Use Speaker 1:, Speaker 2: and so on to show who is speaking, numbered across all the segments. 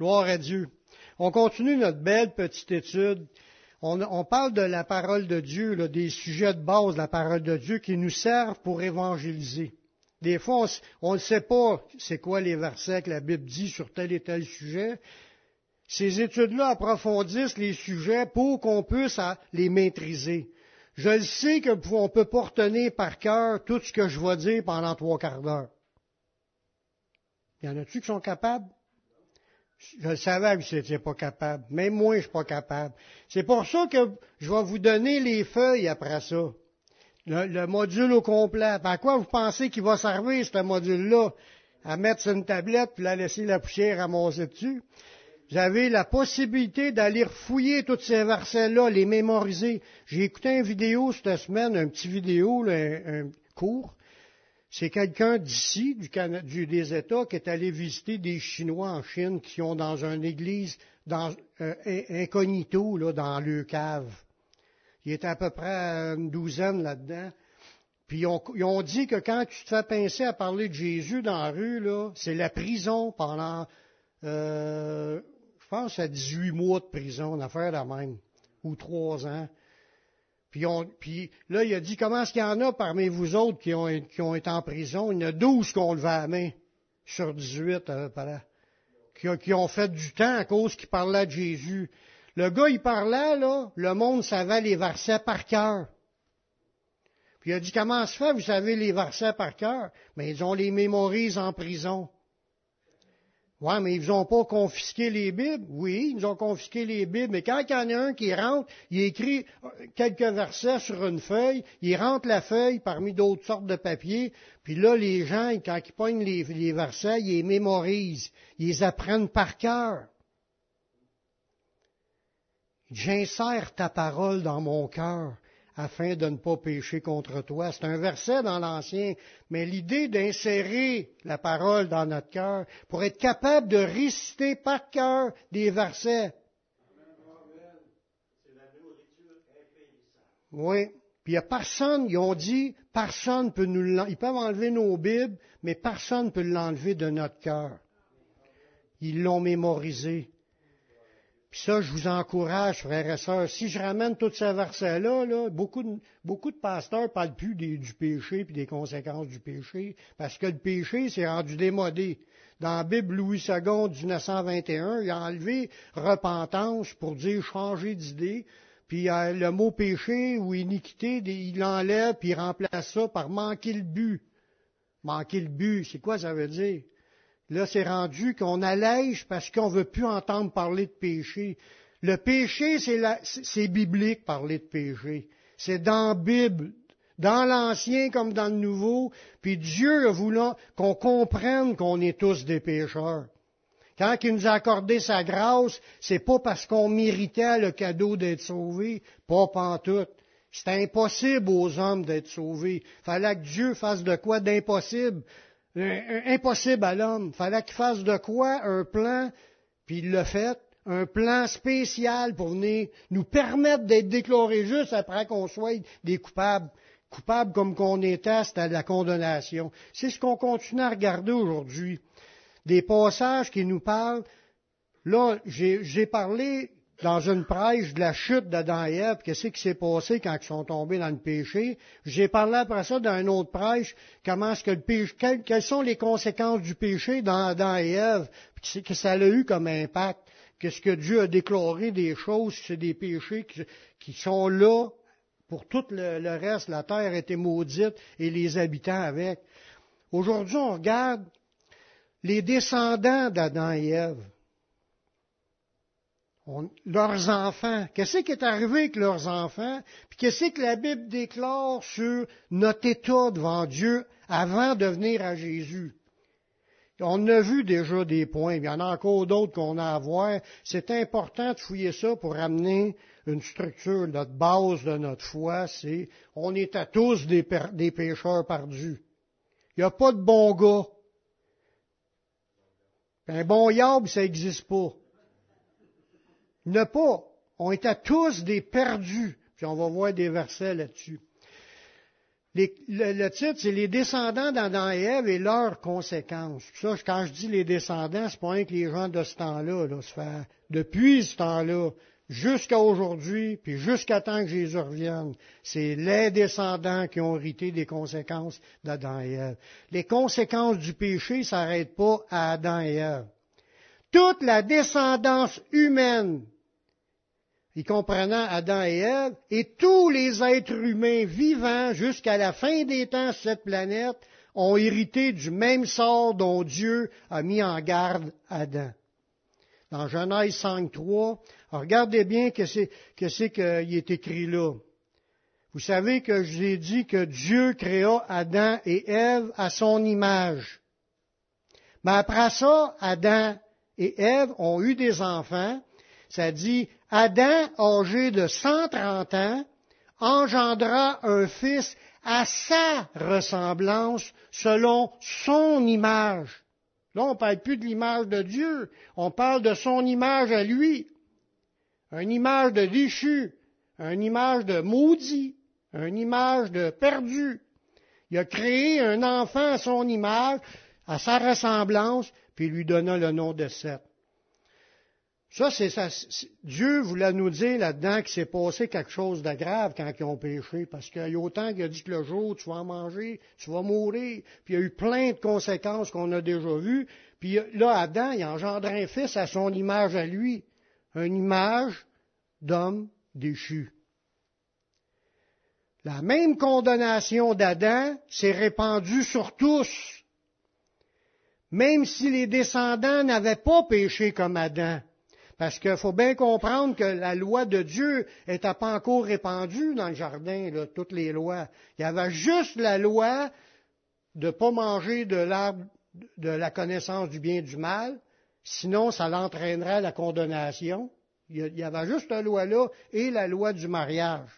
Speaker 1: Gloire à Dieu. On continue notre belle petite étude. On, parle de la parole de Dieu, des sujets de base de la parole de Dieu qui nous servent pour évangéliser. Des fois, on ne sait pas c'est quoi les versets que la Bible dit sur tel et tel sujet. Ces études-là approfondissent les sujets pour qu'on puisse les maîtriser. Je le sais qu'on ne peut pas retenir par cœur tout ce que je vais dire pendant trois quarts d'heure. Y en a-tu qui sont capables? Je savais que vous n'étiez pas capable. Même moi, je suis pas capable. C'est pour ça que je vais vous donner les feuilles après ça. Le, module au complet. À quoi vous pensez qu'il va servir, ce module-là? À mettre sur une tablette puis la laisser la poussière ramasser dessus? Vous avez la possibilité d'aller fouiller tous ces versets-là, les mémoriser. J'ai écouté une vidéo cette semaine, un petit vidéo, un cours, c'est quelqu'un d'ici, du, des États, qui est allé visiter des Chinois en Chine qui ont dans une église dans, euh, incognito, là, dans le cave. Il était à peu près une douzaine là-dedans. Puis ils ont, dit que quand tu te fais pincer à parler de Jésus dans la rue, là, c'est la prison pendant, euh, je pense, à 18 mois de prison, une affaire de même, ou trois ans. Puis, là, il a dit, comment est-ce qu'il y en a parmi vous autres qui ont, été en prison? Il y en a 12 qui ont levé la main sur 18 euh, qui, qui, ont fait du temps à cause qu'ils parlaient de Jésus. Le gars, il parlait, là, le monde savait les versets par cœur. Puis il a dit, comment se fait, vous savez les versets par cœur? Mais ils ont les mémorise en prison. Ouais, mais ils ont pas confisqué les Bibles? Oui, ils ont confisqué les Bibles. Mais quand il y en a un qui rentre, il écrit quelques versets sur une feuille, il rentre la feuille parmi d'autres sortes de papiers, puis là, les gens, quand ils pognent les, les versets, ils les mémorisent. Ils les apprennent par cœur. J'insère ta parole dans mon cœur afin de ne pas pécher contre toi. C'est un verset dans l'Ancien, mais l'idée d'insérer la parole dans notre cœur pour être capable de réciter par cœur des versets. Oui. Puis il n'y a personne, ils ont dit, personne peut nous Ils peuvent enlever nos Bibles, mais personne ne peut l'enlever de notre cœur. Ils l'ont mémorisé. Puis ça, je vous encourage, frères et sœurs, si je ramène tous ces versets-là, beaucoup, de, beaucoup de pasteurs parlent plus du péché et des conséquences du péché, parce que le péché s'est rendu démodé. Dans la Bible Louis II 1921, il a enlevé repentance pour dire changer d'idée, puis le mot péché ou iniquité, il l'enlève puis il remplace ça par manquer le but. Manquer le but, c'est quoi ça veut dire? Là, c'est rendu qu'on allège parce qu'on ne veut plus entendre parler de péché. Le péché, c'est biblique, parler de péché. C'est dans la Bible, dans l'Ancien comme dans le Nouveau. Puis Dieu a voulu qu'on comprenne qu'on est tous des pécheurs. Quand il nous a accordé sa grâce, c'est pas parce qu'on méritait le cadeau d'être sauvé, pas pantoute. C'est impossible aux hommes d'être sauvés. Fallait que Dieu fasse de quoi d'impossible impossible à l'homme. Fallait qu'il fasse de quoi un plan, puis il l'a fait, un plan spécial pour venir nous permettre d'être déclarés juste après qu'on soit des coupables. Coupables comme qu'on était, c'était la condamnation. C'est ce qu'on continue à regarder aujourd'hui. Des passages qui nous parlent. Là, j'ai parlé dans une prêche de la chute d'Adam et Ève, qu'est-ce qui s'est passé quand ils sont tombés dans le péché? J'ai parlé après ça dans une autre prêche, comment est-ce que le péché, quelles, sont les conséquences du péché dans Adam et Ève, que ça a eu comme impact. Qu'est-ce que Dieu a déclaré des choses, c'est des péchés qui, sont là pour tout le, le reste. La terre était maudite et les habitants avec. Aujourd'hui, on regarde les descendants d'Adam et Ève leurs enfants. Qu'est-ce qui est arrivé avec leurs enfants? Puis qu'est-ce que la Bible déclare sur notre état devant Dieu avant de venir à Jésus? On a vu déjà des points, il y en a encore d'autres qu'on a à voir. C'est important de fouiller ça pour amener une structure. Notre base de notre foi, c'est on est à tous des, pécheurs perdus. Il n'y a pas de bon gars. Un bon yab, ça n'existe pas ne pas. On était tous des perdus. Puis on va voir des versets là-dessus. le, titre, c'est Les descendants d'Adam et Ève et leurs conséquences. Ça, quand je dis les descendants, c'est pas rien que les gens de ce temps-là. Là, depuis ce temps-là, jusqu'à aujourd'hui, puis jusqu'à temps que Jésus revienne, c'est les descendants qui ont hérité des conséquences d'Adam et Ève. Les conséquences du péché ne s'arrêtent pas à Adam et Ève. Toute la descendance humaine y comprenant Adam et Ève, et tous les êtres humains vivants jusqu'à la fin des temps sur cette planète ont hérité du même sort dont Dieu a mis en garde Adam. Dans Genèse 5.3, regardez bien que c'est que c'est qu'il est écrit là. Vous savez que je vous ai dit que Dieu créa Adam et Ève à son image. Mais après ça, Adam et Ève ont eu des enfants. Ça dit, Adam, âgé de 130 ans, engendra un fils à sa ressemblance, selon son image. Là, on ne parle plus de l'image de Dieu, on parle de son image à lui. Une image de déchu, une image de maudit, une image de perdu. Il a créé un enfant à son image, à sa ressemblance, puis lui donna le nom de Seth. Ça, c'est ça. Dieu voulait nous dire là-dedans qu'il s'est passé quelque chose de grave quand ils ont péché, parce qu'il y a autant qu'il a dit que le jour tu vas en manger, tu vas mourir, puis il y a eu plein de conséquences qu'on a déjà vues. Puis là, Adam, il engendre un fils à son image à lui, une image d'homme déchu. La même condamnation d'Adam s'est répandue sur tous, même si les descendants n'avaient pas péché comme Adam. Parce qu'il faut bien comprendre que la loi de Dieu n'était pas encore répandue dans le jardin, toutes les lois. Il y avait juste la loi de ne pas manger de l'arbre de la connaissance du bien et du mal, sinon ça l'entraînerait à la condamnation. Il y avait juste la loi-là et la loi du mariage,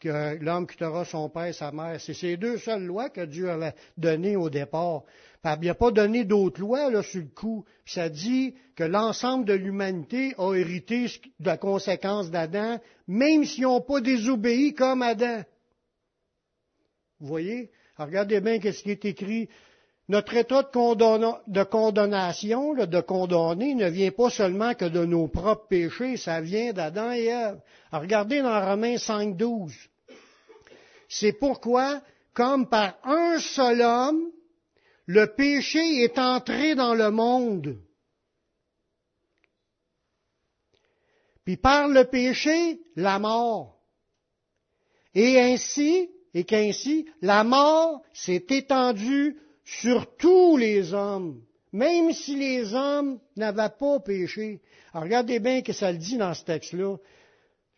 Speaker 1: que l'homme quittera son père et sa mère. C'est ces deux seules lois que Dieu avait données au départ. Il n'a pas donné d'autres lois là, sur le coup. ça dit que l'ensemble de l'humanité a hérité de la conséquence d'Adam, même s'ils n'ont pas désobéi comme Adam. Vous voyez? regardez bien ce qui est écrit. Notre état de, condamnation, de condamner, ne vient pas seulement que de nos propres péchés, ça vient d'Adam et Ève. regardez dans Romains 5, 12. C'est pourquoi, comme par un seul homme, le péché est entré dans le monde. Puis par le péché, la mort. Et ainsi, et qu'ainsi, la mort s'est étendue sur tous les hommes, même si les hommes n'avaient pas péché. Alors regardez bien que ça le dit dans ce texte-là.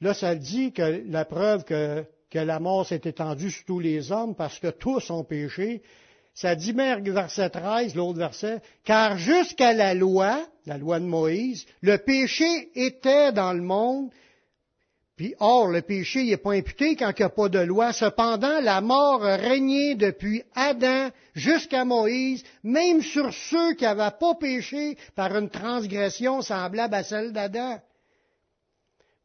Speaker 1: Là, ça le dit que la preuve que, que la mort s'est étendue sur tous les hommes parce que tous ont péché, ça dit verset 13, l'autre verset, car jusqu'à la loi, la loi de Moïse, le péché était dans le monde, puis or, le péché n'est pas imputé quand il n'y a pas de loi. Cependant, la mort régné depuis Adam jusqu'à Moïse, même sur ceux qui n'avaient pas péché par une transgression semblable à celle d'Adam.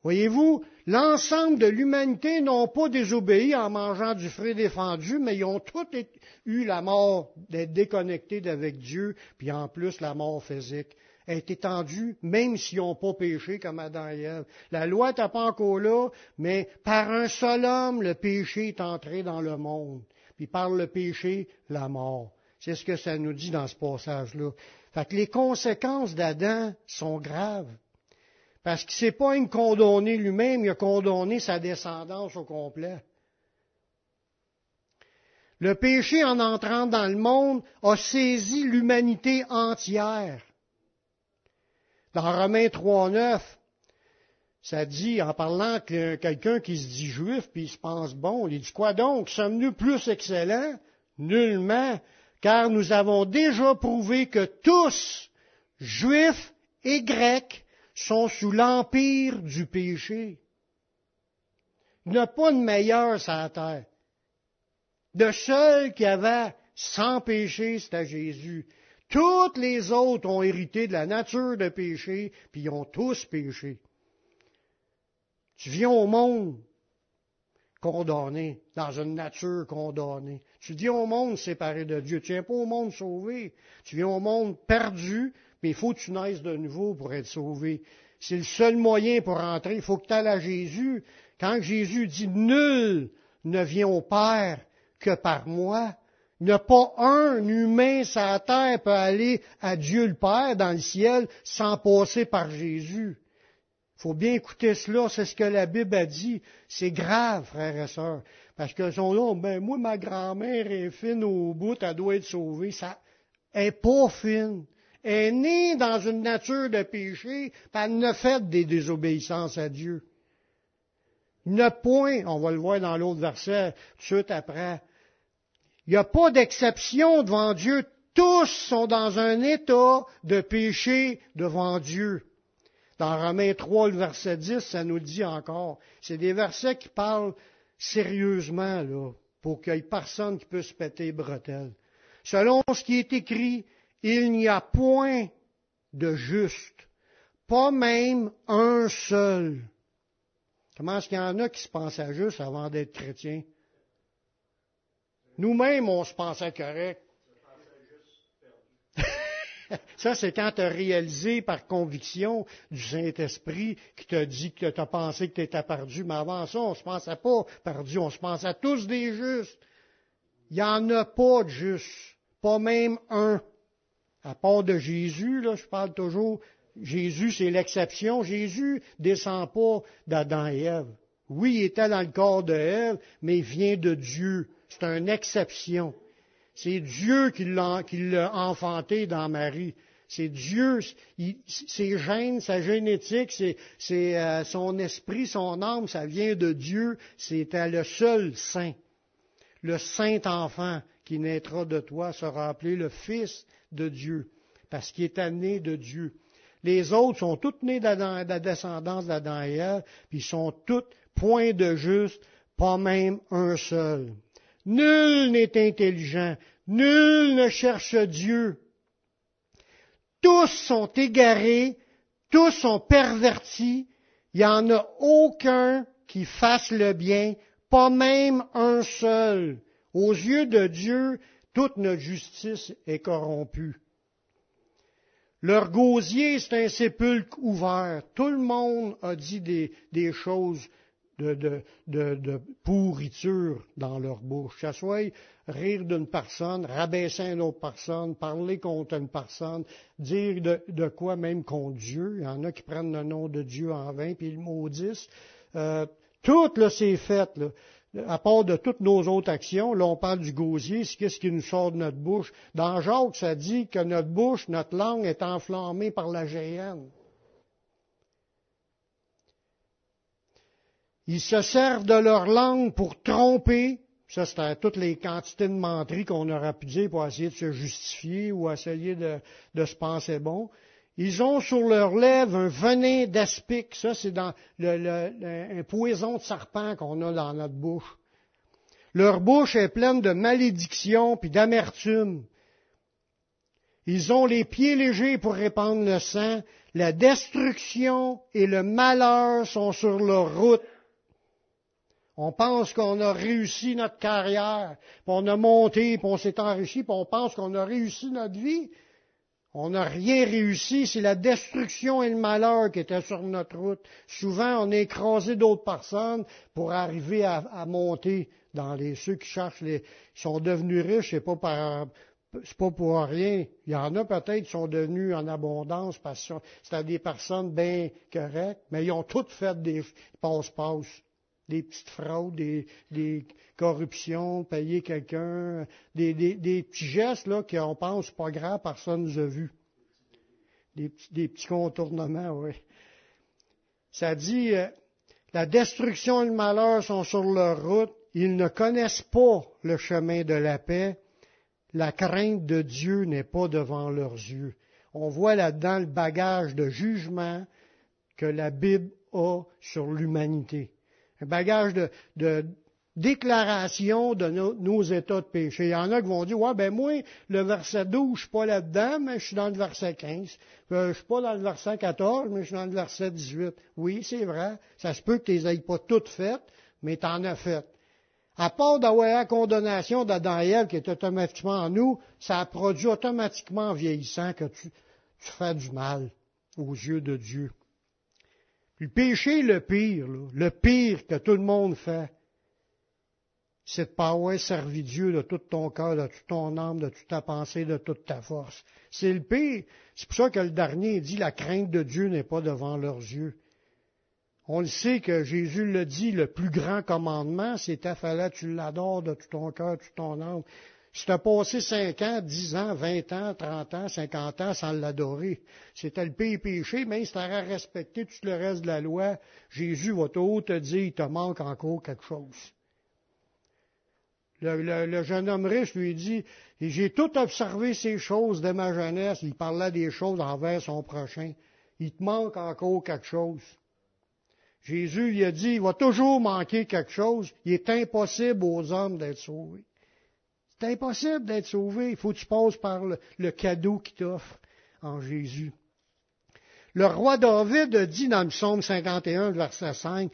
Speaker 1: Voyez-vous, l'ensemble de l'humanité n'ont pas désobéi en mangeant du fruit défendu, mais ils ont tous eu la mort d'être déconnectés d'avec Dieu, puis en plus la mort physique est étendue, même s'ils n'ont pas péché comme Adam et Ève. La loi n'était pas encore là, mais par un seul homme, le péché est entré dans le monde. Puis par le péché, la mort. C'est ce que ça nous dit dans ce passage-là. Fait que les conséquences d'Adam sont graves. Parce qu'il ne s'est pas condamné lui-même, il a condamné sa descendance au complet. Le péché, en entrant dans le monde, a saisi l'humanité entière. Dans Romains 3.9, ça dit, en parlant que quelqu'un qui se dit juif, puis il se pense bon, il dit quoi donc? Sommes-nous plus excellents? Nullement, car nous avons déjà prouvé que tous, juifs et grecs, sont sous l'empire du péché. Il n'y a pas de meilleur sur la terre. De seul qui avait sans péché, c'était Jésus. Toutes les autres ont hérité de la nature de péché, puis ils ont tous péché. Tu viens au monde condamné, dans une nature condamnée. Tu viens au monde séparé de Dieu. Tu viens pas au monde sauvé. Tu viens au monde perdu, mais il faut que tu naisses de nouveau pour être sauvé. C'est le seul moyen pour entrer. Il faut que tu ailles à Jésus. Quand Jésus dit nul ne vient au Père que par moi, il n'y a pas un humain sur la terre peut aller à Dieu le Père dans le ciel sans passer par Jésus. Il faut bien écouter cela, c'est ce que la Bible a dit. C'est grave, frères et sœurs. Parce que sont là, ben moi, ma grand-mère est fine au bout, elle doit être sauvée. Ça est pas fine. Est née dans une nature de péché, puis elle ne fait des désobéissances à Dieu. A point, on va le voir dans l'autre verset, tout de suite après, il n'y a pas d'exception devant Dieu. Tous sont dans un état de péché devant Dieu. Dans Romains 3, le verset 10, ça nous le dit encore. C'est des versets qui parlent sérieusement, là, pour qu'il n'y ait personne qui puisse péter bretelles. Selon ce qui est écrit, il n'y a point de juste, pas même un seul. Comment est-ce qu'il y en a qui se pensaient juste avant d'être chrétiens? Nous-mêmes, on se pensait correct. Ça, c'est quand tu as réalisé par conviction du Saint-Esprit qui t'a dit que tu as pensé que tu étais perdu. Mais avant ça, on ne se pensait pas perdu, on se pensait tous des justes. Il n'y en a pas de justes, pas même un. À part de Jésus, là, je parle toujours, Jésus, c'est l'exception. Jésus descend pas d'Adam et Ève. Oui, il était dans le corps de Ève, mais il vient de Dieu. C'est une exception. C'est Dieu qui l'a enfanté dans Marie. C'est Dieu, ses gènes, sa génétique, euh, son esprit, son âme, ça vient de Dieu. C'était le seul saint. Le saint enfant qui naîtra de toi sera appelé le Fils de Dieu, parce qu'il est né de Dieu. Les autres sont tous nés de la descendance d'Adam et Ève, puis sont tous points de juste, pas même un seul. Nul n'est intelligent, nul ne cherche Dieu. Tous sont égarés, tous sont pervertis, il n'y en a aucun qui fasse le bien, pas même un seul. Aux yeux de Dieu, toute notre justice est corrompue. Leur gosier, c'est un sépulcre ouvert. Tout le monde a dit des, choses de, pourriture dans leur bouche. Ça soit rire d'une personne, rabaisser une autre personne, parler contre une personne, dire de, quoi même contre Dieu. Il y en a qui prennent le nom de Dieu en vain puis ils le maudissent. Euh, tout là, c'est fait. À part de toutes nos autres actions, là on parle du gosier, c'est qu'est-ce qui nous sort de notre bouche. Dans Jacques, ça dit que notre bouche, notre langue est enflammée par la géhenne. Ils se servent de leur langue pour tromper. Ça, c'est toutes les quantités de menteries qu'on aurait pu dire pour essayer de se justifier ou essayer de, se penser bon. Ils ont sur leurs lèvres un venin d'aspic. Ça, c'est dans un poison de serpent qu'on a dans notre bouche. Leur bouche est pleine de malédiction puis d'amertume. Ils ont les pieds légers pour répandre le sang. La destruction et le malheur sont sur leur route. On pense qu'on a réussi notre carrière, puis on a monté, puis on s'est enrichi, puis on pense qu'on a réussi notre vie. On n'a rien réussi, c'est la destruction et le malheur qui étaient sur notre route. Souvent, on a écrasé d'autres personnes pour arriver à, monter dans les ceux qui cherchent les sont devenus riches, c'est pas c'est pas pour rien. Il y en a peut-être qui sont devenus en abondance parce que c'était des personnes bien correctes, mais ils ont toutes fait des passe-passe des petites fraudes, des, corruptions, payer quelqu'un, des, petits gestes là qu'on pense pas grave, personne ne nous a vus. Des, petits contournements, oui. Ça dit, euh, la destruction et le malheur sont sur leur route, ils ne connaissent pas le chemin de la paix, la crainte de Dieu n'est pas devant leurs yeux. On voit là-dedans le bagage de jugement que la Bible a sur l'humanité un bagage de, déclaration de nos, états de péché. Il y en a qui vont dire, ouais, ben moi, le verset 12, je suis pas là-dedans, mais je suis dans le verset 15. Euh, je suis pas dans le verset 14, mais je suis dans le verset 18. Oui, c'est vrai. Ça se peut que tu les pas toutes faites, mais tu en as fait. À part d'avoir la condamnation d'Adam et Ève qui est automatiquement en nous, ça produit automatiquement en vieillissant que tu, tu fais du mal aux yeux de Dieu. Le péché, le pire, le pire que tout le monde fait, c'est de pas avoir servi Dieu de tout ton cœur, de toute ton âme, de toute ta pensée, de toute ta force. C'est le pire. C'est pour ça que le dernier dit la crainte de Dieu n'est pas devant leurs yeux. On le sait que Jésus le dit, le plus grand commandement, c'est ta fallait tu l'adores de tout ton cœur, de toute ton âme. Si tu as passé cinq ans, dix ans, vingt ans, trente ans, cinquante ans sans l'adorer, c'était le pire péché, mais si tu as respecté tout le reste de la loi, Jésus va tout te dire, il te manque encore quelque chose. Le, jeune homme riche lui dit, j'ai tout observé ces choses de ma jeunesse. Il parlait des choses envers son prochain. Il te manque encore quelque chose. Jésus lui a dit, il va toujours manquer quelque chose. Il est impossible aux hommes d'être sauvés. C'est impossible d'être sauvé. Il faut que tu passes par le, le cadeau qu'il t'offre en Jésus. Le roi David dit dans le psaume 51, verset 5,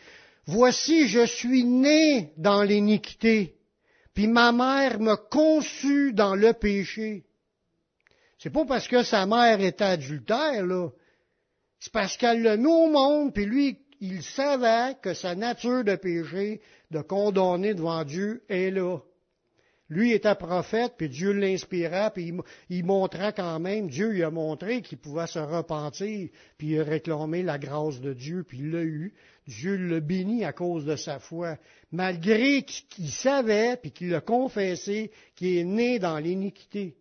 Speaker 1: Voici, je suis né dans l'iniquité puis ma mère me conçut dans le péché. C'est pas parce que sa mère était adultère, là. C'est parce qu'elle l'a mis au monde, puis lui, il savait que sa nature de péché, de condamner devant Dieu, est là. Lui était prophète, puis Dieu l'inspira, puis il, montra quand même, Dieu lui a montré qu'il pouvait se repentir, puis réclamer la grâce de Dieu, puis il l'a eu. Dieu le bénit à cause de sa foi, malgré qu'il savait, puis qu'il a confessé, qu'il est né dans l'iniquité.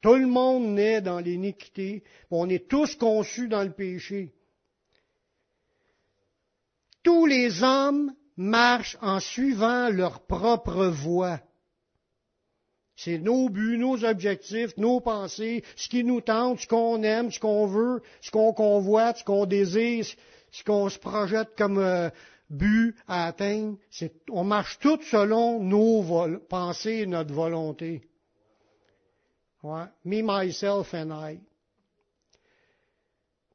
Speaker 1: Tout le monde naît dans l'iniquité, on est tous conçus dans le péché. Tous les hommes marchent en suivant leur propre voie. C'est nos buts, nos objectifs, nos pensées, ce qui nous tente, ce qu'on aime, ce qu'on veut, ce qu'on convoite, ce qu'on désire, ce qu'on se projette comme euh, but à atteindre. on marche tout selon nos pensées et notre volonté. Ouais. Me, myself and I.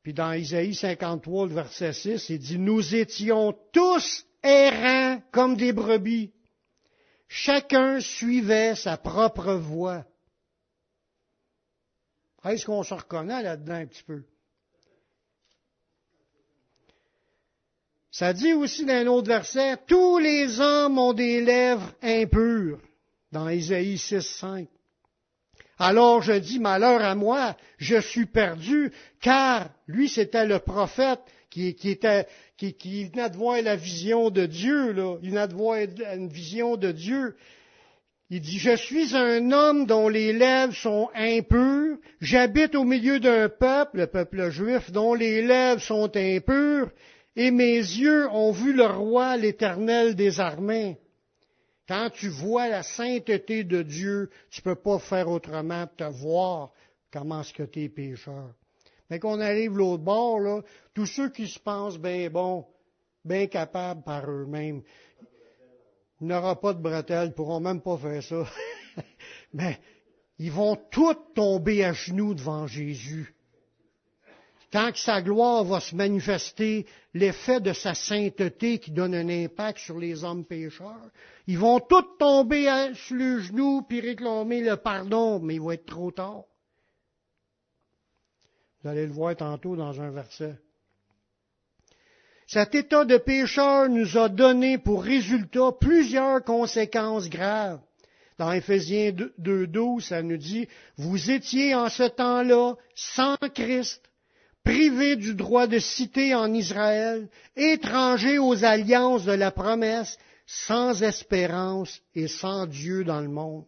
Speaker 1: Puis dans Isaïe 53, le verset 6, il dit, nous étions tous errants comme des brebis. Chacun suivait sa propre voie. Est-ce qu'on se reconnaît là-dedans un petit peu? Ça dit aussi dans un autre verset, tous les hommes ont des lèvres impures, dans Ésaïe 6, 5. Alors je dis, malheur à moi, je suis perdu, car lui c'était le prophète qui, était, qui, qui, venait de voir la vision de Dieu, là. Il venait de voir une vision de Dieu. Il dit, je suis un homme dont les lèvres sont impures, j'habite au milieu d'un peuple, le peuple juif, dont les lèvres sont impures, et mes yeux ont vu le roi, l'éternel des armées. Quand tu vois la sainteté de Dieu, tu ne peux pas faire autrement que te voir comment est-ce que tu pécheur. Mais qu'on arrive l'autre bord, tous ceux qui se pensent bien bons, bien capables par eux-mêmes, n'aura pas de bretelles, pourront même pas faire ça. Mais ils vont tous tomber à genoux devant Jésus. Quand sa gloire va se manifester, l'effet de sa sainteté qui donne un impact sur les hommes pécheurs, ils vont tous tomber sur les genoux puis réclamer le pardon, mais il va être trop tard. Vous allez le voir tantôt dans un verset. Cet état de pécheur nous a donné pour résultat plusieurs conséquences graves. Dans Éphésiens 2.12, ça nous dit, vous étiez en ce temps-là sans Christ, privés du droit de citer en Israël, étrangers aux alliances de la promesse, sans espérance et sans Dieu dans le monde.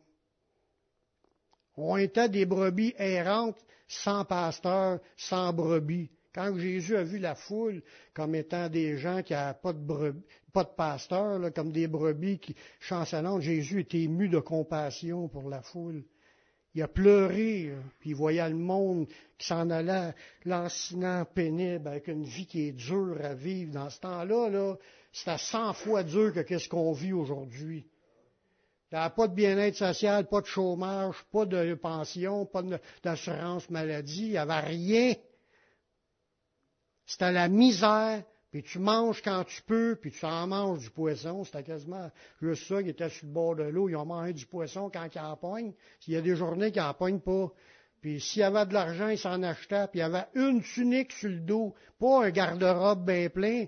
Speaker 1: On était des brebis errantes sans pasteur, sans brebis. Quand Jésus a vu la foule comme étant des gens qui n'avaient pas de, de pasteur, comme des brebis qui chancelantent, Jésus était ému de compassion pour la foule. Il a pleuré, puis il voyait le monde qui s'en allait lancinant pénible, avec une vie qui est dure à vivre. Dans ce temps-là, -là, c'était cent fois dur que ce qu'on vit aujourd'hui. Avait pas de bien-être social, pas de chômage, pas de pension, pas d'assurance maladie, il n'y avait rien. C'était la misère puis tu manges quand tu peux, puis tu en manges du poisson. C'était quasiment juste ça, qui était sur le bord de l'eau. Ils ont mangé du poisson quand ils en pognent. Il y a des journées qu'ils n'en pognent pas. Puis s'il y avait de l'argent, ils s'en achetaient. Puis il y avait une tunique sur le dos, pas un garde-robe bien plein.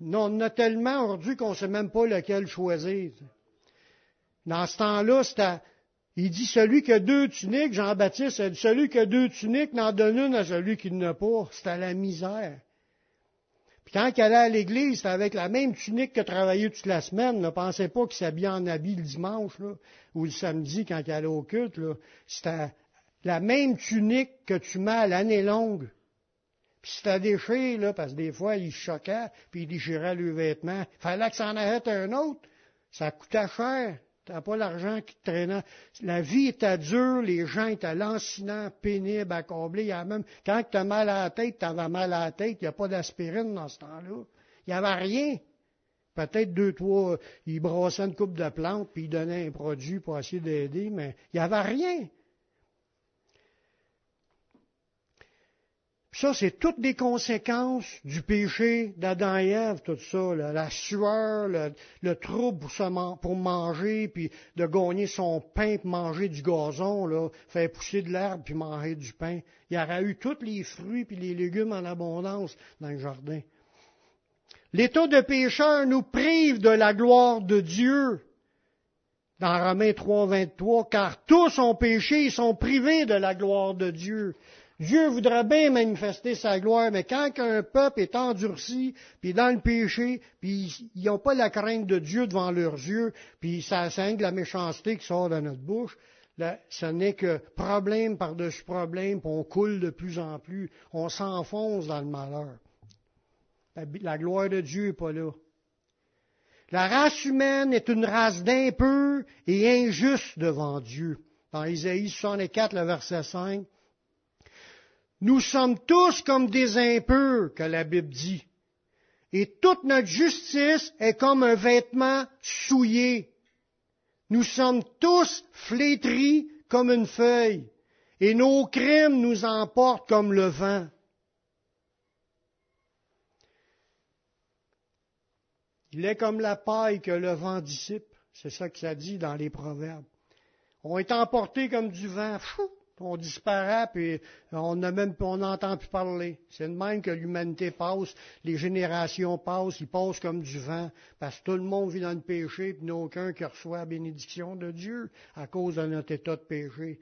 Speaker 1: Non, on a tellement aujourd'hui qu'on ne sait même pas lequel choisir. Dans ce temps-là, il dit celui qui a deux tuniques, Jean-Baptiste, celui qui a deux tuniques n'en donne une à celui qui n'a pas. C'était la misère. Puis quand il allait à l'église, c'était avec la même tunique que travaillait toute la semaine. Ne pensez pas qu'il s'habillait en habit le dimanche ou le samedi quand il allait au culte. C'était la même tunique que tu mets à l'année longue. Puis c'était déchiré, là, parce que des fois, il choquait, puis il déchirait le vêtement. Fallait que ça en arrête un autre. Ça coûtait cher. T'as pas l'argent qui te traînait. La vie était dure, les gens étaient lancinants, pénibles à même, quand tu as mal à la tête, tu avais mal à la tête, il n'y a pas d'aspirine dans ce temps-là. Il n'y avait rien. Peut-être deux, trois, ils brassaient une coupe de plantes, puis ils donnaient un produit pour essayer d'aider, mais il n'y avait rien. Ça, c'est toutes des conséquences du péché d'Adam et Ève, tout ça. La sueur, le, trouble pour, manger, puis de gagner son pain, pour manger du gazon, là, faire pousser de l'herbe, puis manger du pain. Il y aurait eu tous les fruits puis les légumes en abondance dans le jardin. L'état de pécheur nous prive de la gloire de Dieu. Dans Romains 3, 23, car tous ont péché et sont privés de la gloire de Dieu. Dieu voudrait bien manifester sa gloire, mais quand un peuple est endurci, puis dans le péché, puis ils n'ont pas la crainte de Dieu devant leurs yeux, puis ça de la méchanceté qui sort de notre bouche, là, ce n'est que problème par-dessus problème, puis on coule de plus en plus, on s'enfonce dans le malheur. La, la gloire de Dieu n'est pas là. La race humaine est une race d'impurs et injuste devant Dieu. Dans Isaïe 64, le verset 5, nous sommes tous comme des impurs, que la Bible dit. Et toute notre justice est comme un vêtement souillé. Nous sommes tous flétris comme une feuille, et nos crimes nous emportent comme le vent. Il est comme la paille que le vent dissipe. C'est ça que ça dit dans les proverbes. On est emportés comme du vent. On disparaît, puis on même on n'entend plus parler. C'est de même que l'humanité passe, les générations passent, ils passent comme du vent, parce que tout le monde vit dans le péché, puis n'y a aucun qui reçoit la bénédiction de Dieu à cause de notre état de péché.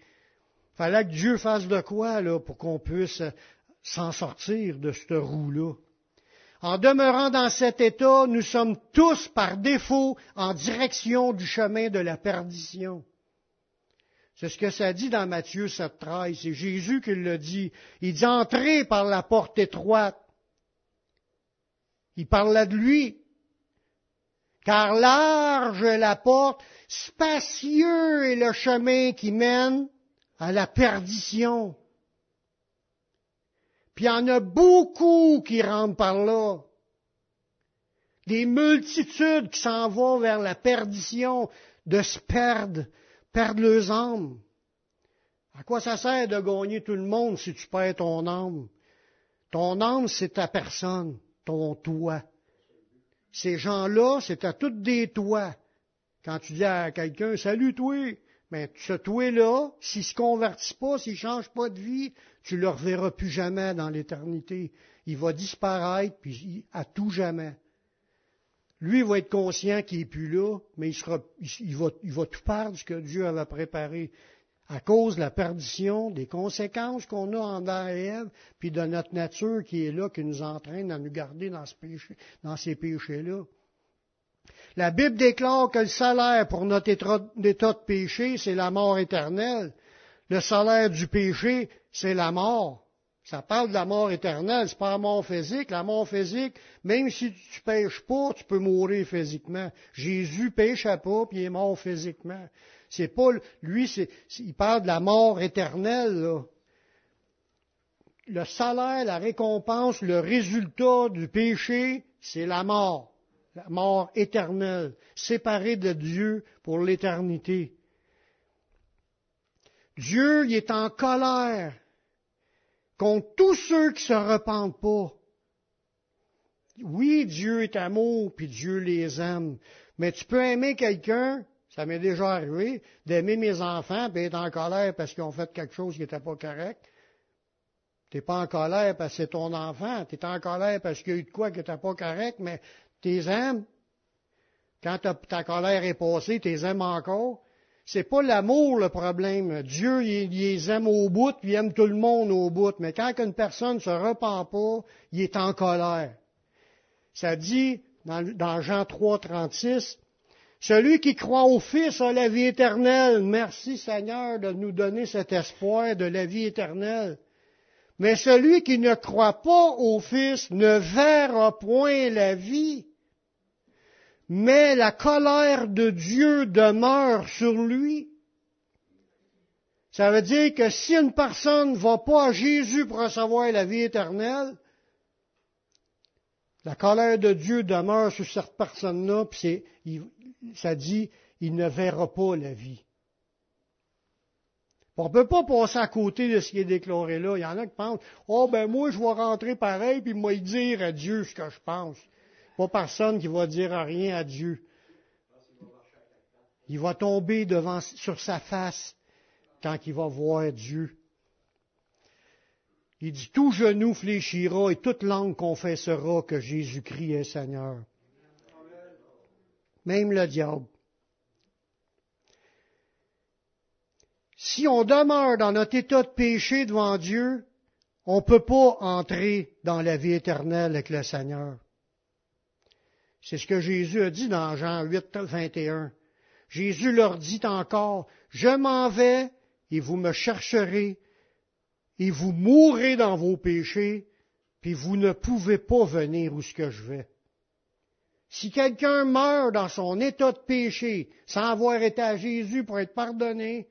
Speaker 1: Fallait que Dieu fasse de quoi, là, pour qu'on puisse s'en sortir de cette roue-là. En demeurant dans cet état, nous sommes tous par défaut en direction du chemin de la perdition. C'est ce que ça dit dans Matthieu 7.13. C'est Jésus qui le dit. Il dit entrez par la porte étroite. Il parle de lui. Car large est la porte, spacieux est le chemin qui mène à la perdition. Puis il y en a beaucoup qui rentrent par là. Des multitudes qui s'en vont vers la perdition, de se perdre, perdre leurs âmes. À quoi ça sert de gagner tout le monde si tu perds ton âme? Ton âme, c'est ta personne, ton toi. Ces gens-là, c'est à toutes des toits. Quand tu dis à quelqu'un, salut toi, mais ce toi-là, s'il ne se convertit pas, s'il ne change pas de vie, tu ne le reverras plus jamais dans l'éternité. Il va disparaître, puis à tout jamais. Lui, va être conscient qu'il n'est plus là, mais il, va, tout perdre ce que Dieu avait préparé à cause de la perdition, des conséquences qu'on a en Ève, puis de notre nature qui est là, qui nous entraîne à nous garder dans ces péchés-là. La Bible déclare que le salaire pour notre état de péché, c'est la mort éternelle. Le salaire du péché, c'est la mort. Ça parle de la mort éternelle, c'est pas la mort physique. La mort physique, même si tu pêches pas, tu peux mourir physiquement. Jésus pêchait pas, puis il est mort physiquement. C'est pas, lui, c'est, il parle de la mort éternelle, là. Le salaire, la récompense, le résultat du péché, c'est la mort. La mort éternelle, séparée de Dieu pour l'éternité. Dieu, il est en colère contre tous ceux qui se repentent pas. oui, Dieu est amour, puis Dieu les aime. Mais tu peux aimer quelqu'un, ça m'est déjà arrivé, d'aimer mes enfants, puis être en colère parce qu'ils ont fait quelque chose qui n'était pas correct. Tu n'es pas en colère parce que c'est ton enfant, tu es en colère parce qu'il y a eu de quoi qui n'était pas correct, mais tu les aimes. Quand ta colère est passée, tu les aimes encore. C'est pas l'amour le problème. Dieu, il, les aime au bout, il aime tout le monde au bout. Mais quand une personne se repent pas, il est en colère. Ça dit dans, Jean 3, 36, celui qui croit au Fils a la vie éternelle. Merci Seigneur de nous donner cet espoir de la vie éternelle. Mais celui qui ne croit pas au Fils ne verra point la vie mais la colère de Dieu demeure sur lui. Ça veut dire que si une personne ne va pas à Jésus pour recevoir la vie éternelle, la colère de Dieu demeure sur cette personne-là, puis ça dit, il ne verra pas la vie. On ne peut pas passer à côté de ce qui est déclaré là. Il y en a qui pensent, oh ben moi je vais rentrer pareil, puis moi dire à Dieu ce que je pense. Pas personne qui va dire rien à Dieu. Il va tomber devant, sur sa face quand il va voir Dieu. Il dit, tout genou fléchira et toute langue confessera que Jésus-Christ est Seigneur. Même le diable. Si on demeure dans notre état de péché devant Dieu, on ne peut pas entrer dans la vie éternelle avec le Seigneur. C'est ce que Jésus a dit dans Jean 8, 21. Jésus leur dit encore, je m'en vais et vous me chercherez et vous mourrez dans vos péchés, puis vous ne pouvez pas venir où ce que je vais. Si quelqu'un meurt dans son état de péché sans avoir été à Jésus pour être pardonné,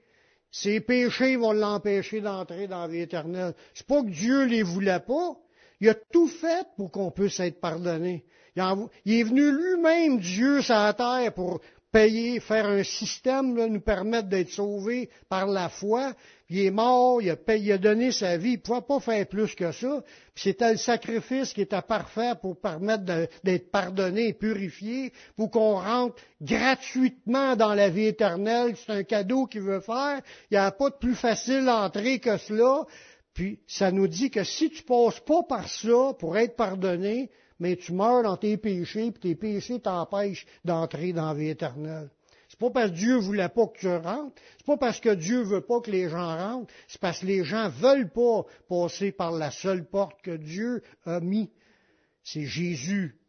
Speaker 1: ses péchés vont l'empêcher d'entrer dans la vie éternelle. C'est pas que Dieu les voulait pas. Il a tout fait pour qu'on puisse être pardonné. Il est venu lui-même, Dieu, sur la terre, pour payer, faire un système, nous permettre d'être sauvés par la foi. Il est mort, il a, payé, donné sa vie, il ne pouvait pas faire plus que ça. C'était le sacrifice qui était parfait pour permettre d'être pardonné et purifié, pour qu'on rentre gratuitement dans la vie éternelle. C'est un cadeau qu'il veut faire. Il n'y a pas de plus facile entrée que cela. Puis ça nous dit que si tu passes pas par ça pour être pardonné, mais tu meurs dans tes péchés, puis tes péchés t'empêchent d'entrer dans la vie éternelle. C'est pas parce que Dieu voulait pas que tu rentres, c'est pas parce que Dieu veut pas que les gens rentrent, c'est parce que les gens veulent pas passer par la seule porte que Dieu a mis. C'est Jésus.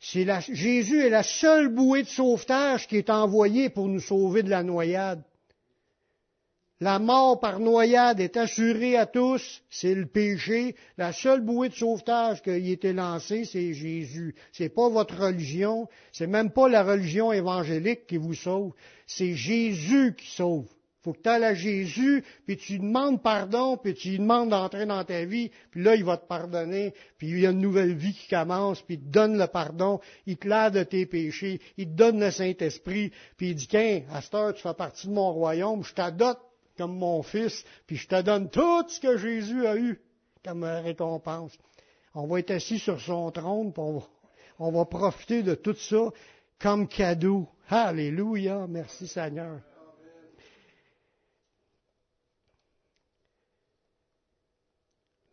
Speaker 1: C'est Jésus est la seule bouée de sauvetage qui est envoyée pour nous sauver de la noyade. La mort par noyade est assurée à tous, c'est le péché. La seule bouée de sauvetage qui a été lancée, c'est Jésus. C'est pas votre religion, c'est même pas la religion évangélique qui vous sauve, c'est Jésus qui sauve. Faut que tu ailles à Jésus, puis tu demandes pardon, puis tu lui demandes d'entrer dans ta vie, puis là, il va te pardonner, puis il y a une nouvelle vie qui commence, puis il te donne le pardon, il te lave de tes péchés, il te donne le Saint-Esprit, puis il dit, qu'un, à cette heure, tu fais partie de mon royaume, je t'adopte comme mon fils, puis je te donne tout ce que Jésus a eu comme récompense. On va être assis sur son trône, puis on va profiter de tout ça comme cadeau. Alléluia, merci Seigneur.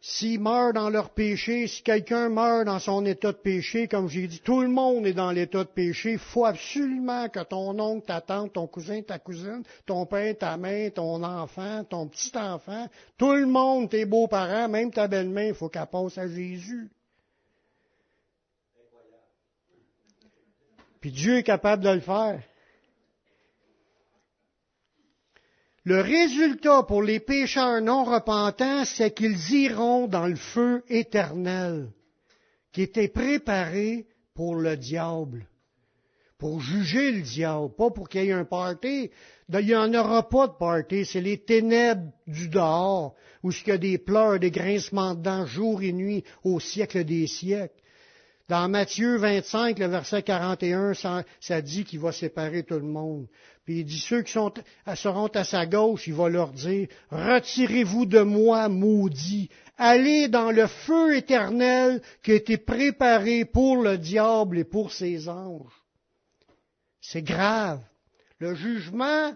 Speaker 1: S'ils meurent dans leur péché, si quelqu'un meurt dans son état de péché, comme j'ai dit, tout le monde est dans l'état de péché, il faut absolument que ton oncle, ta tante, ton cousin, ta cousine, ton père, ta mère, ton enfant, ton petit-enfant, tout le monde, tes beaux-parents, même ta belle-mère, il faut qu'elle passe à Jésus. Puis Dieu est capable de le faire. Le résultat pour les pécheurs non repentants, c'est qu'ils iront dans le feu éternel qui était préparé pour le diable, pour juger le diable, pas pour qu'il y ait un party. Il n'y en aura pas de party, c'est les ténèbres du dehors, où il y a des pleurs, des grincements de dents jour et nuit au siècle des siècles. Dans Matthieu 25, le verset 41, ça, ça dit qu'il va séparer tout le monde. Puis il dit, ceux qui sont, seront à sa gauche, il va leur dire, retirez-vous de moi, maudit, allez dans le feu éternel qui a été préparé pour le diable et pour ses anges. C'est grave. Le jugement,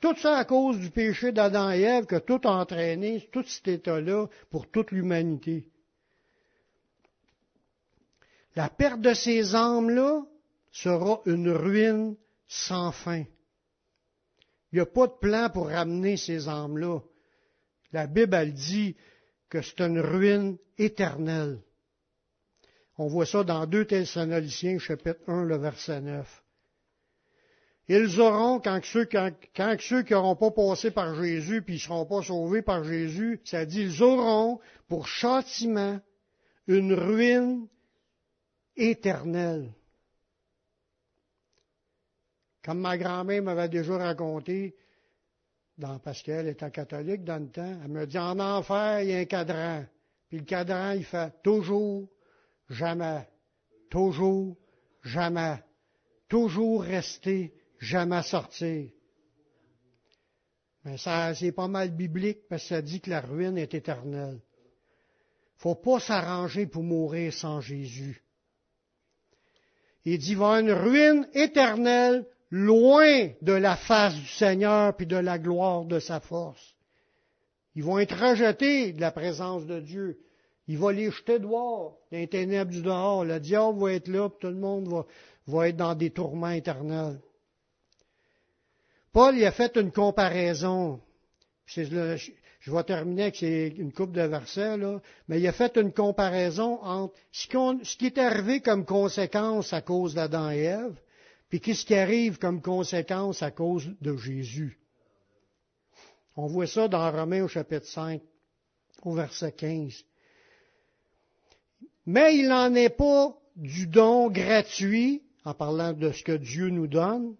Speaker 1: tout ça à cause du péché d'Adam et Ève que tout a entraîné, tout cet état-là pour toute l'humanité. La perte de ces âmes-là sera une ruine sans fin. Il n'y a pas de plan pour ramener ces âmes-là. La Bible, elle dit que c'est une ruine éternelle. On voit ça dans 2 Thessaloniciens, chapitre 1, le verset 9. Ils auront, quand ceux, quand, ceux qui n'auront pas passé par Jésus, puis ils ne seront pas sauvés par Jésus, ça dit, ils auront pour châtiment une ruine éternelle. Comme ma grand-mère m'avait déjà raconté, dans, parce qu'elle était catholique dans le temps, elle me dit en enfer, il y a un cadran. Puis le cadran, il fait toujours, jamais, toujours, jamais, toujours rester, jamais sortir. Mais ça, c'est pas mal biblique parce que ça dit que la ruine est éternelle. Faut pas s'arranger pour mourir sans Jésus. Il dit, il va y une ruine éternelle loin de la face du Seigneur puis de la gloire de sa force. Ils vont être rejetés de la présence de Dieu. Il va les jeter dehors, dans les ténèbres du dehors. Le diable va être là, puis tout le monde va, va être dans des tourments éternels. Paul y a fait une comparaison. Je vais terminer avec une coupe de versets, mais il a fait une comparaison entre ce, qui est arrivé comme conséquence à cause d'Adam et Ève, puis qu'est-ce qui arrive comme conséquence à cause de Jésus. On voit ça dans Romains au chapitre 5, au verset 15. Mais il n'en est pas du don gratuit, en parlant de ce que Dieu nous donne,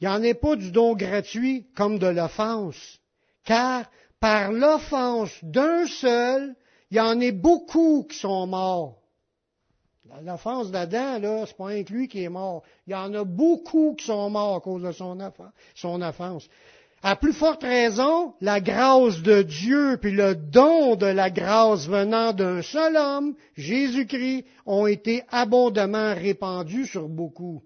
Speaker 1: il n'en est pas du don gratuit comme de l'offense, car par l'offense d'un seul, il y en a beaucoup qui sont morts. L'offense d'Adam, là, c'est pas un lui qui est mort. Il y en a beaucoup qui sont morts à cause de son, son offense. À plus forte raison, la grâce de Dieu puis le don de la grâce venant d'un seul homme, Jésus-Christ, ont été abondamment répandus sur beaucoup.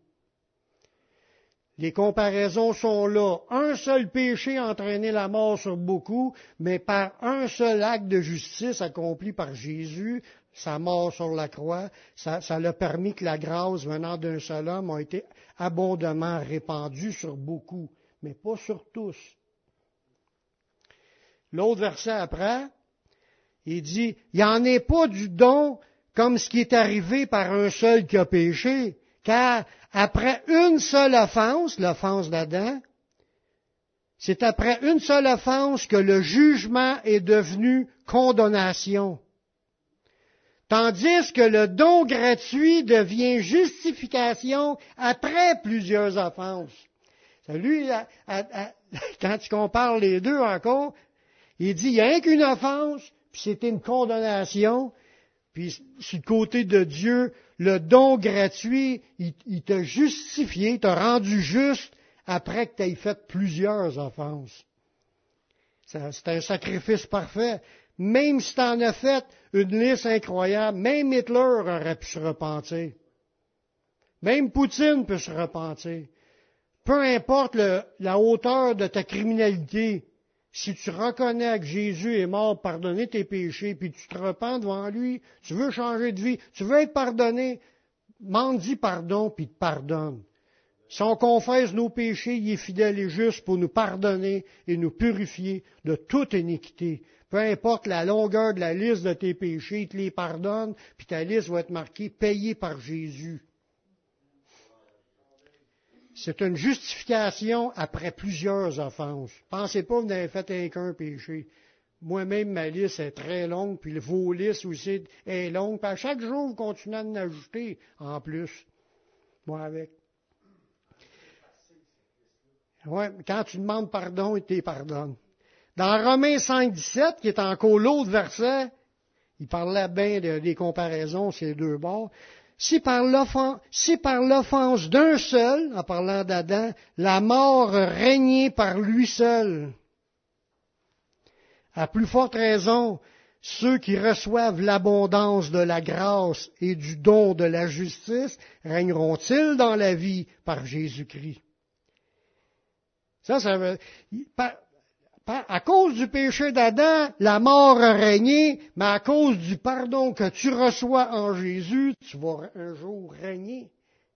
Speaker 1: Les comparaisons sont là. Un seul péché a entraîné la mort sur beaucoup, mais par un seul acte de justice accompli par Jésus, sa mort sur la croix, ça, ça a permis que la grâce venant d'un seul homme a été abondamment répandue sur beaucoup, mais pas sur tous. L'autre verset après, il dit, il n'y en est pas du don comme ce qui est arrivé par un seul qui a péché, car après une seule offense, l'offense d'Adam, c'est après une seule offense que le jugement est devenu condamnation. Tandis que le don gratuit devient justification après plusieurs offenses. Lui, quand tu compares les deux encore, il dit, il n'y a qu'une offense, puis c'était une condamnation, puis sur le côté de Dieu, le don gratuit, il, t'a justifié, t'a rendu juste après que tu fait plusieurs offenses. C'est un sacrifice parfait. Même si tu en as fait une liste incroyable, même Hitler aurait pu se repentir. Même Poutine peut se repentir. Peu importe la hauteur de ta criminalité, si tu reconnais que Jésus est mort pardonner tes péchés, puis tu te repens devant lui, tu veux changer de vie, tu veux être pardonné, demande-y pardon, puis te pardonne. Si on confesse nos péchés, il est fidèle et juste pour nous pardonner et nous purifier de toute iniquité. Peu importe la longueur de la liste de tes péchés, il te les pardonne, puis ta liste va être marquée payée par Jésus. C'est une justification après plusieurs offenses. Pensez pas que vous n'avez fait qu'un péché. Moi-même, ma liste est très longue, puis vos listes aussi est longue. Puis à chaque jour, vous continuez à en ajouter en plus. Moi avec. Ouais, quand tu demandes pardon, il te pardonne. Dans Romains 5, 17, qui est encore l'autre verset, il parlait bien des comparaisons, ces deux bords. Si par l'offense, d'un seul, en parlant d'Adam, la mort régnait par lui seul, à plus forte raison, ceux qui reçoivent l'abondance de la grâce et du don de la justice régneront-ils dans la vie par Jésus-Christ? Ça, ça veut, à cause du péché d'Adam, la mort a régné, mais à cause du pardon que tu reçois en Jésus, tu vas un jour régner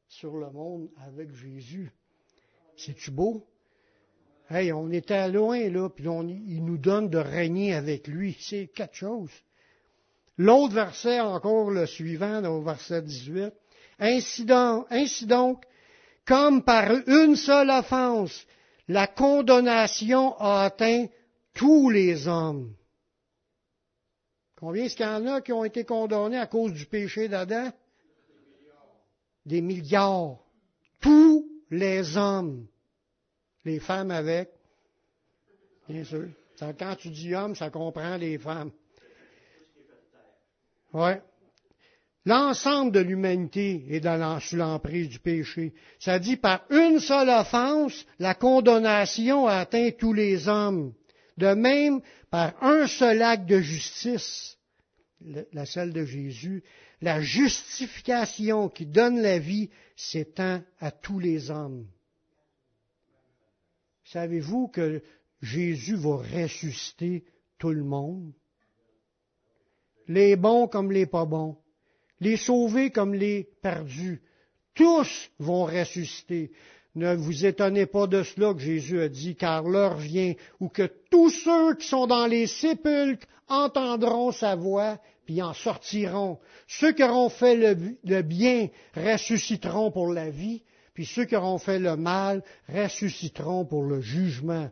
Speaker 1: sur le monde avec Jésus. C'est-tu beau? Hey, on était loin, là, puis il nous donne de régner avec lui. C'est quelque chose. L'autre verset, encore le suivant, au verset 18. Ainsi donc, ainsi donc, comme par une seule offense, la condamnation a atteint tous les hommes. Combien est-ce qu'il y en a qui ont été condamnés à cause du péché d'Adam? Des milliards. Tous les hommes. Les femmes avec. Bien sûr. Quand tu dis homme, ça comprend les femmes. Ouais. L'ensemble de l'humanité est dans sous l'emprise du péché. Ça dit par une seule offense, la condamnation atteint tous les hommes. De même, par un seul acte de justice, la celle de Jésus, la justification qui donne la vie s'étend à tous les hommes. Savez-vous que Jésus va ressusciter tout le monde? Les bons comme les pas bons les sauvés comme les perdus. Tous vont ressusciter. Ne vous étonnez pas de cela que Jésus a dit, car l'heure vient où que tous ceux qui sont dans les sépulcres entendront sa voix, puis en sortiront. Ceux qui auront fait le, bien ressusciteront pour la vie, puis ceux qui auront fait le mal ressusciteront pour le jugement.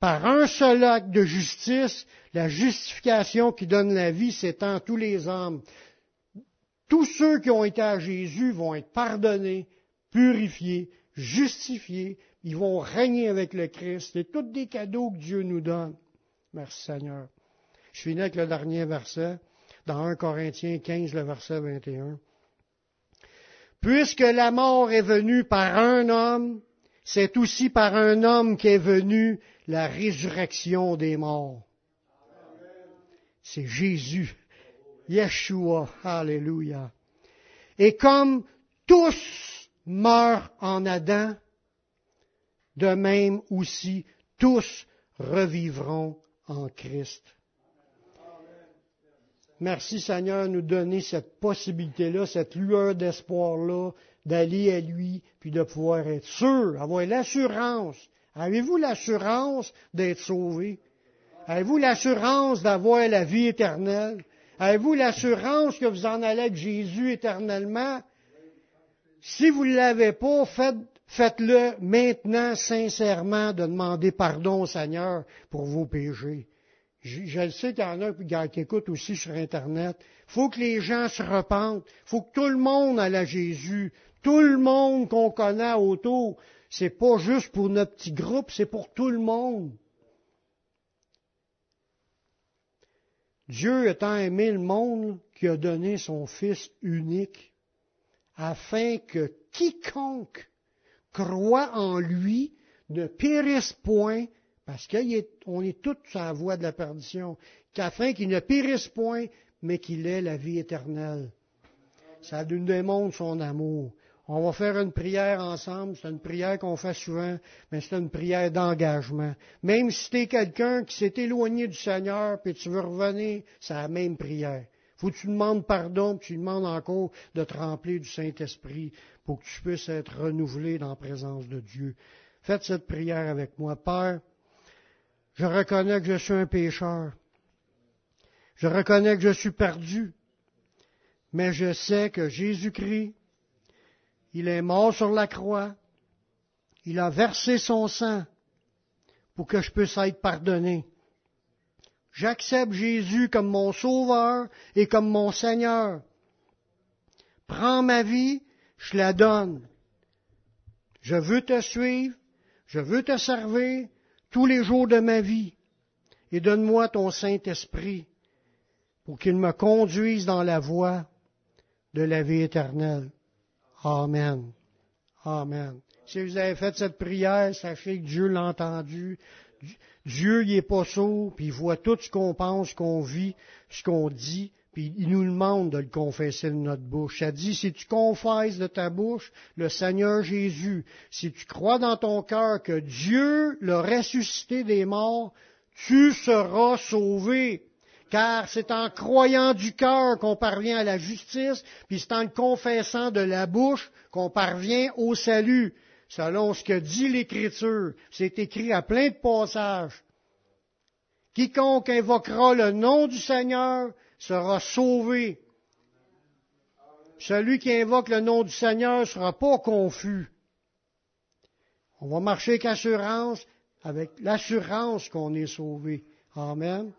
Speaker 1: Par un seul acte de justice, la justification qui donne la vie s'étend à tous les hommes. Tous ceux qui ont été à Jésus vont être pardonnés, purifiés, justifiés, ils vont régner avec le Christ. C'est tous des cadeaux que Dieu nous donne. Merci Seigneur. Je finis avec le dernier verset, dans 1 Corinthiens 15, le verset 21. Puisque la mort est venue par un homme, c'est aussi par un homme qu'est venue la résurrection des morts. C'est Jésus Yeshua. Alléluia. Et comme tous meurent en Adam, de même aussi tous revivront en Christ. Merci Seigneur de nous donner cette possibilité-là, cette lueur d'espoir-là, d'aller à lui, puis de pouvoir être sûr, avoir l'assurance. Avez-vous l'assurance d'être sauvé? Avez-vous l'assurance d'avoir la vie éternelle? Avez-vous l'assurance que vous en allez avec Jésus éternellement? Si vous ne l'avez pas, faites, le maintenant sincèrement de demander pardon au Seigneur pour vos péchés. Je, sais qu'il y en a qui écoutent aussi sur Internet. Faut que les gens se repentent. Faut que tout le monde aille à Jésus. Tout le monde qu'on connaît autour. C'est pas juste pour notre petit groupe, c'est pour tout le monde. Dieu étant aimé le monde qui a donné son Fils unique, afin que quiconque croit en lui ne périsse point, parce qu'on est tous sur la voie de la perdition, qu'afin qu'il ne périsse point, mais qu'il ait la vie éternelle. Ça nous démontre son amour. On va faire une prière ensemble. C'est une prière qu'on fait souvent, mais c'est une prière d'engagement. Même si tu es quelqu'un qui s'est éloigné du Seigneur, puis tu veux revenir, c'est la même prière. Faut que tu demandes pardon, puis tu demandes encore de te remplir du Saint-Esprit pour que tu puisses être renouvelé dans la présence de Dieu. Faites cette prière avec moi. Père, je reconnais que je suis un pécheur. Je reconnais que je suis perdu. Mais je sais que Jésus-Christ il est mort sur la croix. Il a versé son sang pour que je puisse être pardonné. J'accepte Jésus comme mon sauveur et comme mon Seigneur. Prends ma vie, je la donne. Je veux te suivre, je veux te servir tous les jours de ma vie. Et donne-moi ton Saint-Esprit pour qu'il me conduise dans la voie de la vie éternelle. Amen. Amen. Si vous avez fait cette prière, sachez que Dieu l'a entendu. Dieu, il est pas sourd, puis il voit tout ce qu'on pense, ce qu'on vit, ce qu'on dit, puis il nous demande de le confesser de notre bouche. Ça dit, si tu confesses de ta bouche le Seigneur Jésus, si tu crois dans ton cœur que Dieu l'a ressuscité des morts, tu seras sauvé. Car c'est en croyant du cœur qu'on parvient à la justice, puis c'est en confessant de la bouche qu'on parvient au salut, selon ce que dit l'Écriture. C'est écrit à plein de passages. Quiconque invoquera le nom du Seigneur sera sauvé. Celui qui invoque le nom du Seigneur ne sera pas confus. On va marcher avec assurance, avec l'assurance qu'on est sauvé. Amen.